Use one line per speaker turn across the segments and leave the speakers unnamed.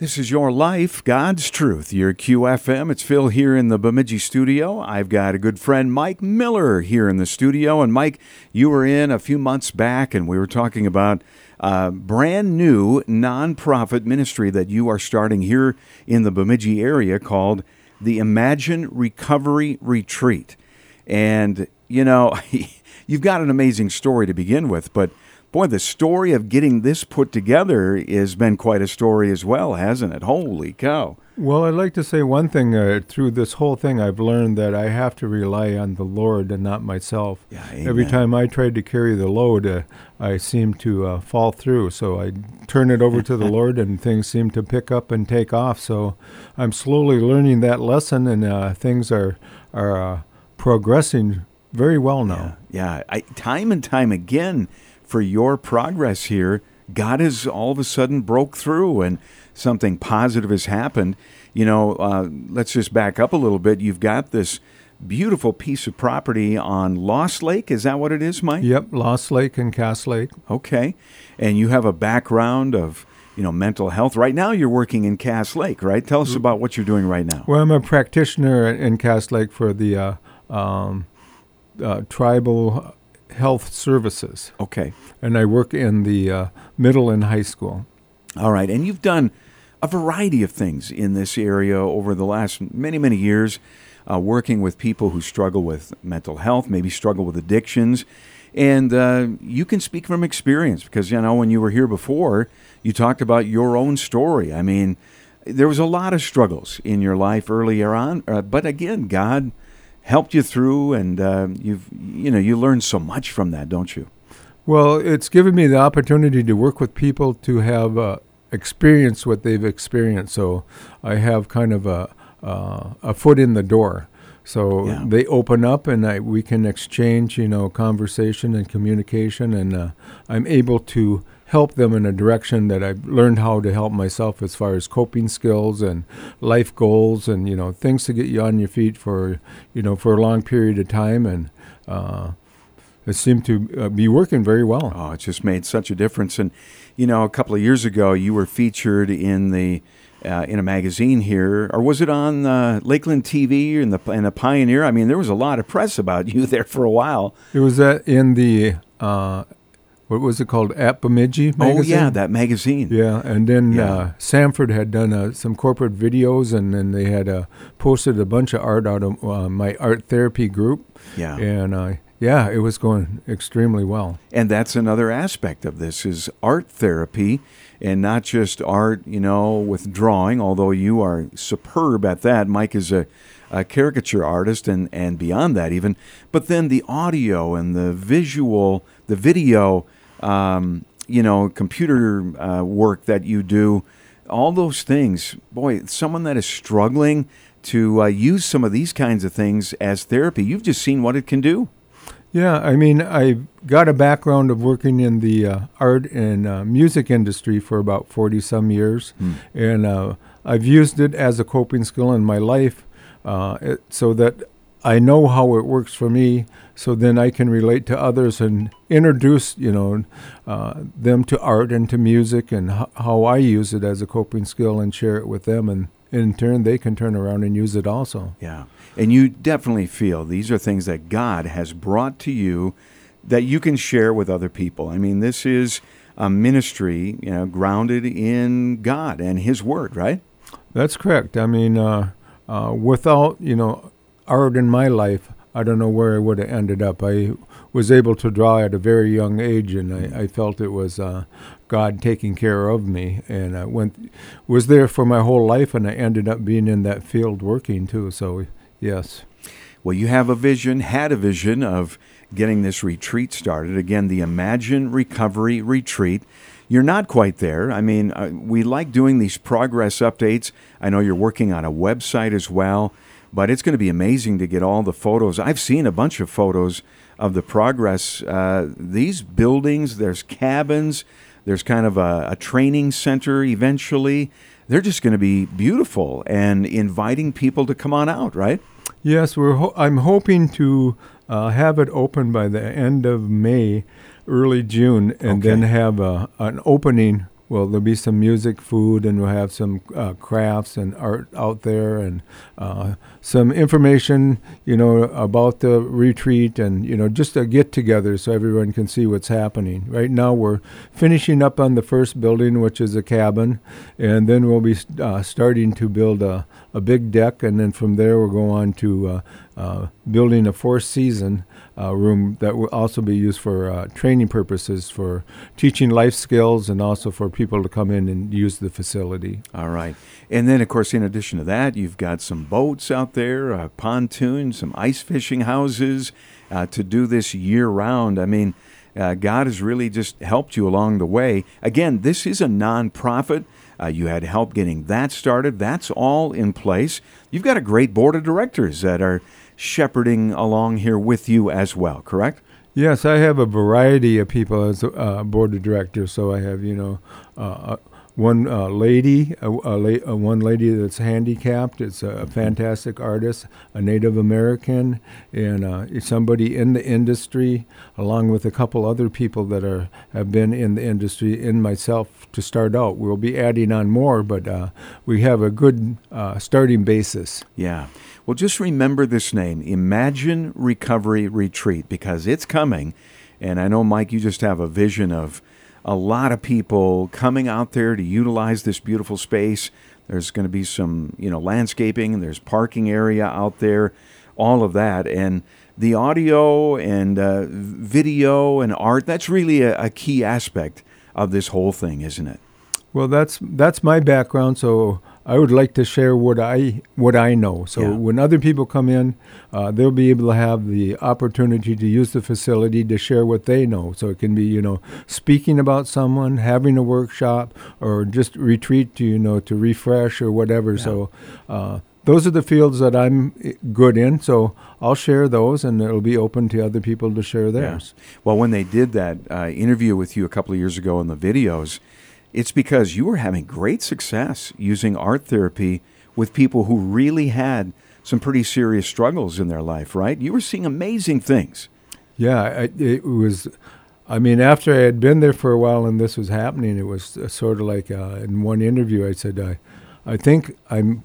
This is your life, God's truth. Your QFM. It's Phil here in the Bemidji studio. I've got a good friend, Mike Miller, here in the studio. And Mike, you were in a few months back, and we were talking about a brand new nonprofit ministry that you are starting here in the Bemidji area called the Imagine Recovery Retreat. And, you know, you've got an amazing story to begin with, but Boy, the story of getting this put together has been quite a story as well, hasn't it? Holy cow.
Well, I'd like to say one thing uh, through this whole thing. I've learned that I have to rely on the Lord and not myself.
Yeah,
Every time I tried to carry the load, uh, I seemed to uh, fall through. So I turn it over to the Lord, and things seem to pick up and take off. So I'm slowly learning that lesson, and uh, things are are uh, progressing very well now.
Yeah, yeah. I, time and time again for your progress here, God has all of a sudden broke through and something positive has happened. You know, uh, let's just back up a little bit. You've got this beautiful piece of property on Lost Lake. Is that what it is, Mike?
Yep, Lost Lake and Cass Lake.
Okay. And you have a background of, you know, mental health. Right now you're working in Cass Lake, right? Tell us about what you're doing right now.
Well, I'm a practitioner in Cass Lake for the uh, um, uh, tribal health services.
Okay.
And I work in the uh, middle and high school.
All right. And you've done a variety of things in this area over the last many, many years, uh, working with people who struggle with mental health, maybe struggle with addictions. And uh, you can speak from experience because, you know, when you were here before, you talked about your own story. I mean, there was a lot of struggles in your life earlier on. Uh, but again, God helped you through, and uh, you've you know you learned so much from that, don't you?
Well, it's given me the opportunity to work with people to have uh, experienced what they've experienced. So I have kind of a uh, a foot in the door. So yeah. they open up, and I, we can exchange, you know, conversation and communication, and uh, I'm able to help them in a direction that I've learned how to help myself as far as coping skills and life goals and you know things to get you on your feet for you know for a long period of time and uh, it seemed to uh, be working very well.
Oh, it just made such a difference. And you know, a couple of years ago, you were featured in the uh, in a magazine here, or was it on uh, Lakeland TV and the in the Pioneer? I mean, there was a lot of press about you there for a while.
It was uh, in the uh, what was it called? At Bemidji magazine?
Oh yeah, that magazine.
Yeah, and then yeah. Uh, Sanford had done uh, some corporate videos, and then they had uh, posted a bunch of art out of uh, my art therapy group.
Yeah,
and uh, yeah, it was going extremely well.
And that's another aspect of this is art therapy, and not just art, you know, with drawing. Although you are superb at that, Mike is a a caricature artist and, and beyond that even but then the audio and the visual the video um, you know, computer uh, work that you do, all those things. Boy, someone that is struggling to uh, use some of these kinds of things as therapy, you've just seen what it can do.
Yeah, I mean, I've got a background of working in the uh, art and uh, music industry for about 40 some years, hmm. and uh, I've used it as a coping skill in my life uh, it, so that I know how it works for me, so then I can relate to others and introduce, you know, uh, them to art and to music and h- how I use it as a coping skill and share it with them, and in turn they can turn around and use it also.
Yeah, and you definitely feel these are things that God has brought to you that you can share with other people. I mean, this is a ministry, you know, grounded in God and His Word, right?
That's correct. I mean, uh, uh, without you know art in my life, I don't know where I would have ended up. I was able to draw at a very young age, and I, I felt it was uh, God taking care of me. And I went, was there for my whole life, and I ended up being in that field working too. So, yes.
Well, you have a vision, had a vision of getting this retreat started. Again, the Imagine Recovery Retreat. You're not quite there. I mean, uh, we like doing these progress updates. I know you're working on a website as well. But it's going to be amazing to get all the photos. I've seen a bunch of photos of the progress. Uh, these buildings, there's cabins, there's kind of a, a training center eventually. They're just going to be beautiful and inviting people to come on out, right?
Yes, we're. Ho- I'm hoping to uh, have it open by the end of May, early June, and okay. then have a, an opening well, there'll be some music, food, and we'll have some uh, crafts and art out there, and uh, some information, you know, about the retreat, and you know, just a get together so everyone can see what's happening. Right now, we're finishing up on the first building, which is a cabin, and then we'll be uh, starting to build a, a big deck, and then from there we'll go on to uh, uh, building a four season uh, room that will also be used for uh, training purposes, for teaching life skills, and also for people to come in and use the facility.
All right. And then, of course, in addition to that, you've got some boats out there, uh, pontoons, some ice fishing houses uh, to do this year round. I mean, uh, God has really just helped you along the way. Again, this is a nonprofit. Uh, you had help getting that started. That's all in place. You've got a great board of directors that are shepherding along here with you as well, correct?
Yes, I have a variety of people as a uh, board of directors. So I have, you know, uh, uh one uh, lady, a, a la- one lady that's handicapped. It's a fantastic artist, a Native American, and uh, somebody in the industry, along with a couple other people that are have been in the industry, and myself to start out. We'll be adding on more, but uh, we have a good uh, starting basis.
Yeah. Well, just remember this name, Imagine Recovery Retreat, because it's coming. And I know, Mike, you just have a vision of a lot of people coming out there to utilize this beautiful space. There's going to be some, you know, landscaping. There's parking area out there, all of that, and the audio and uh, video and art. That's really a, a key aspect of this whole thing, isn't it?
Well, that's that's my background. So I would like to share what I what I know. So yeah. when other people come in, uh, they'll be able to have the opportunity to use the facility to share what they know. So it can be you know speaking about someone, having a workshop, or just retreat to you know to refresh or whatever. Yeah. So. Uh, those are the fields that I'm eh, good in, so I'll share those, and it'll be open to other people to share theirs.
Yeah. Well, when they did that uh, interview with you a couple of years ago in the videos, it's because you were having great success using art therapy with people who really had some pretty serious struggles in their life, right? You were seeing amazing things.
Yeah, it was. I mean, after I had been there for a while and this was happening, it was sort of like uh, in one interview I said, I, I think I'm,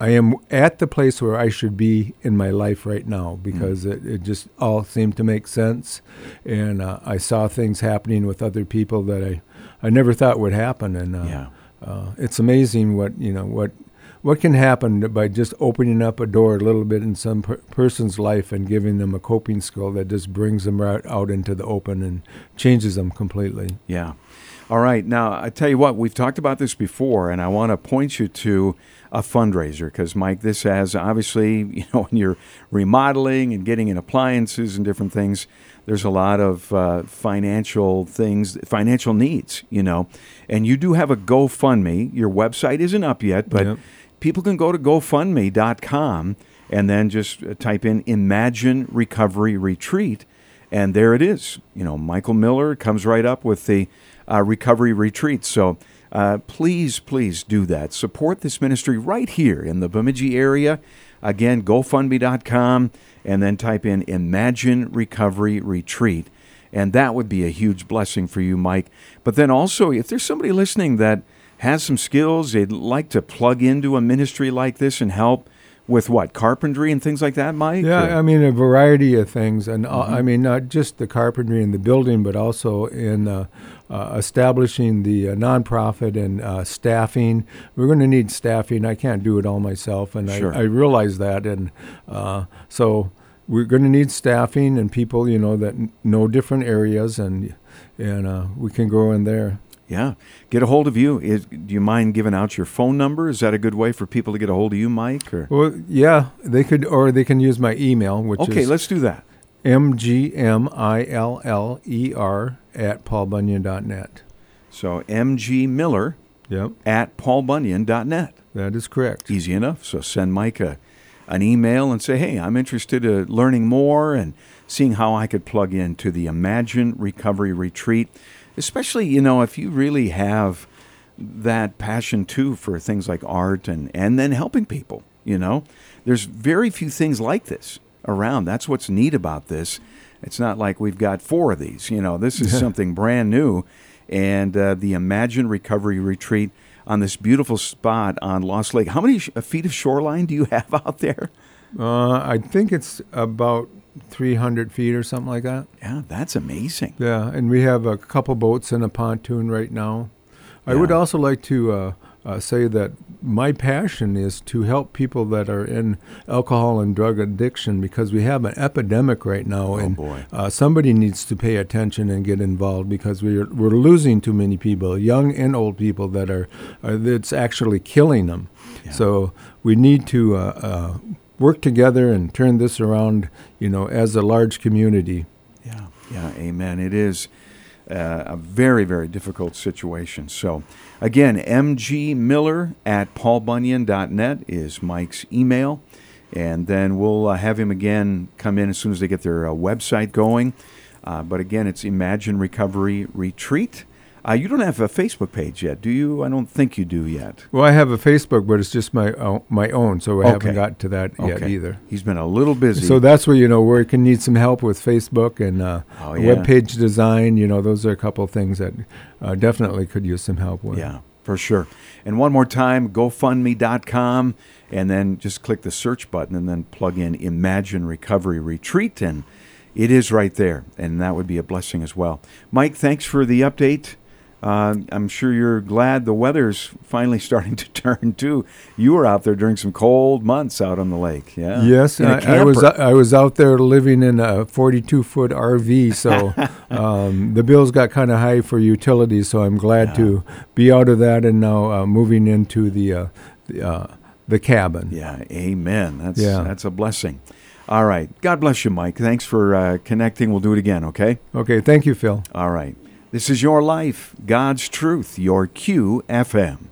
I am at the place where I should be in my life right now because mm. it, it just all seemed to make sense, and uh, I saw things happening with other people that I I never thought would happen. And uh, yeah. uh, it's amazing what you know what what can happen by just opening up a door a little bit in some per- person's life and giving them a coping skill that just brings them right out into the open and changes them completely.
Yeah. All right. Now, I tell you what, we've talked about this before, and I want to point you to a fundraiser because, Mike, this has obviously, you know, when you're remodeling and getting in appliances and different things, there's a lot of uh, financial things, financial needs, you know. And you do have a GoFundMe. Your website isn't up yet, but yep. people can go to GoFundMe.com and then just uh, type in Imagine Recovery Retreat. And there it is. You know, Michael Miller comes right up with the uh, recovery retreat. So uh, please, please do that. Support this ministry right here in the Bemidji area. Again, GoFundMe.com and then type in Imagine Recovery Retreat. And that would be a huge blessing for you, Mike. But then also, if there's somebody listening that has some skills, they'd like to plug into a ministry like this and help with what carpentry and things like that, Mike?
Yeah, or? I mean a variety of things, and uh, mm-hmm. I mean not just the carpentry and the building, but also in uh, uh, establishing the uh, nonprofit and uh, staffing. We're going to need staffing. I can't do it all myself, and sure. I, I, realize that. And uh, so we're going to need staffing and people, you know, that know different areas, and and uh, we can grow in there.
Yeah, get a hold of you. Is, do you mind giving out your phone number? Is that a good way for people to get a hold of you, Mike? Or?
Well, yeah, they could, or they can use my email, which
okay, is let's do that.
M G M I L L E R at paulbunyan.net.
So M G Miller
yep.
at paulbunyan.net.
That is correct.
Easy enough. So send Mike a, an email and say, hey, I'm interested in learning more and seeing how I could plug into the Imagine Recovery Retreat. Especially, you know, if you really have that passion too for things like art and, and then helping people, you know. There's very few things like this around. That's what's neat about this. It's not like we've got four of these. You know, this is something brand new, and uh, the Imagine Recovery Retreat on this beautiful spot on Lost Lake. How many sh- feet of shoreline do you have out there?
Uh, I think it's about 300 feet or something like that.
Yeah, that's amazing.
Yeah, and we have a couple boats and a pontoon right now. I would also like to uh, uh, say that my passion is to help people that are in alcohol and drug addiction because we have an epidemic right now,
Oh,
and
boy.
Uh, somebody needs to pay attention and get involved because we're we're losing too many people, young and old people that are, are that's actually killing them.
Yeah.
So we need to uh, uh, work together and turn this around, you know, as a large community.
Yeah, yeah, amen. It is uh, a very, very difficult situation. So, again, MG Miller at paulbunyan.net is Mike's email. And then we'll uh, have him again come in as soon as they get their uh, website going. Uh, but again, it's Imagine Recovery Retreat. Uh, you don't have a Facebook page yet, do you? I don't think you do yet.
Well, I have a Facebook, but it's just my own, my own, so I
Okay.
haven't got to that yet either.
He's been a little busy.
So that's where you know where you can need some help with Facebook and uh,
Oh, yeah.
web page design. You know, those are a couple of things that uh, definitely could use some help with.
Yeah, for sure. And one more time, GoFundMe.com, and then just click the search button and then plug in Imagine Recovery Retreat, and it is right there. And that would be a blessing as well. Mike, thanks for the update. Uh, I'm sure you're glad the weather's finally starting to turn too. You were out there during some cold months out on the lake. Yeah.
Yes, I, I was. I was out there living in a 42 foot RV, so um, the bills got kind of high for utilities. So I'm glad to be out of that and now uh, moving into the uh, the, uh, the cabin.
Yeah, amen. That's
Yeah.
that's a blessing. All right. God bless you, Mike. Thanks for uh, connecting. We'll do it again, okay?
Okay, thank you, Phil.
All right. This is your life, God's truth, your QFM.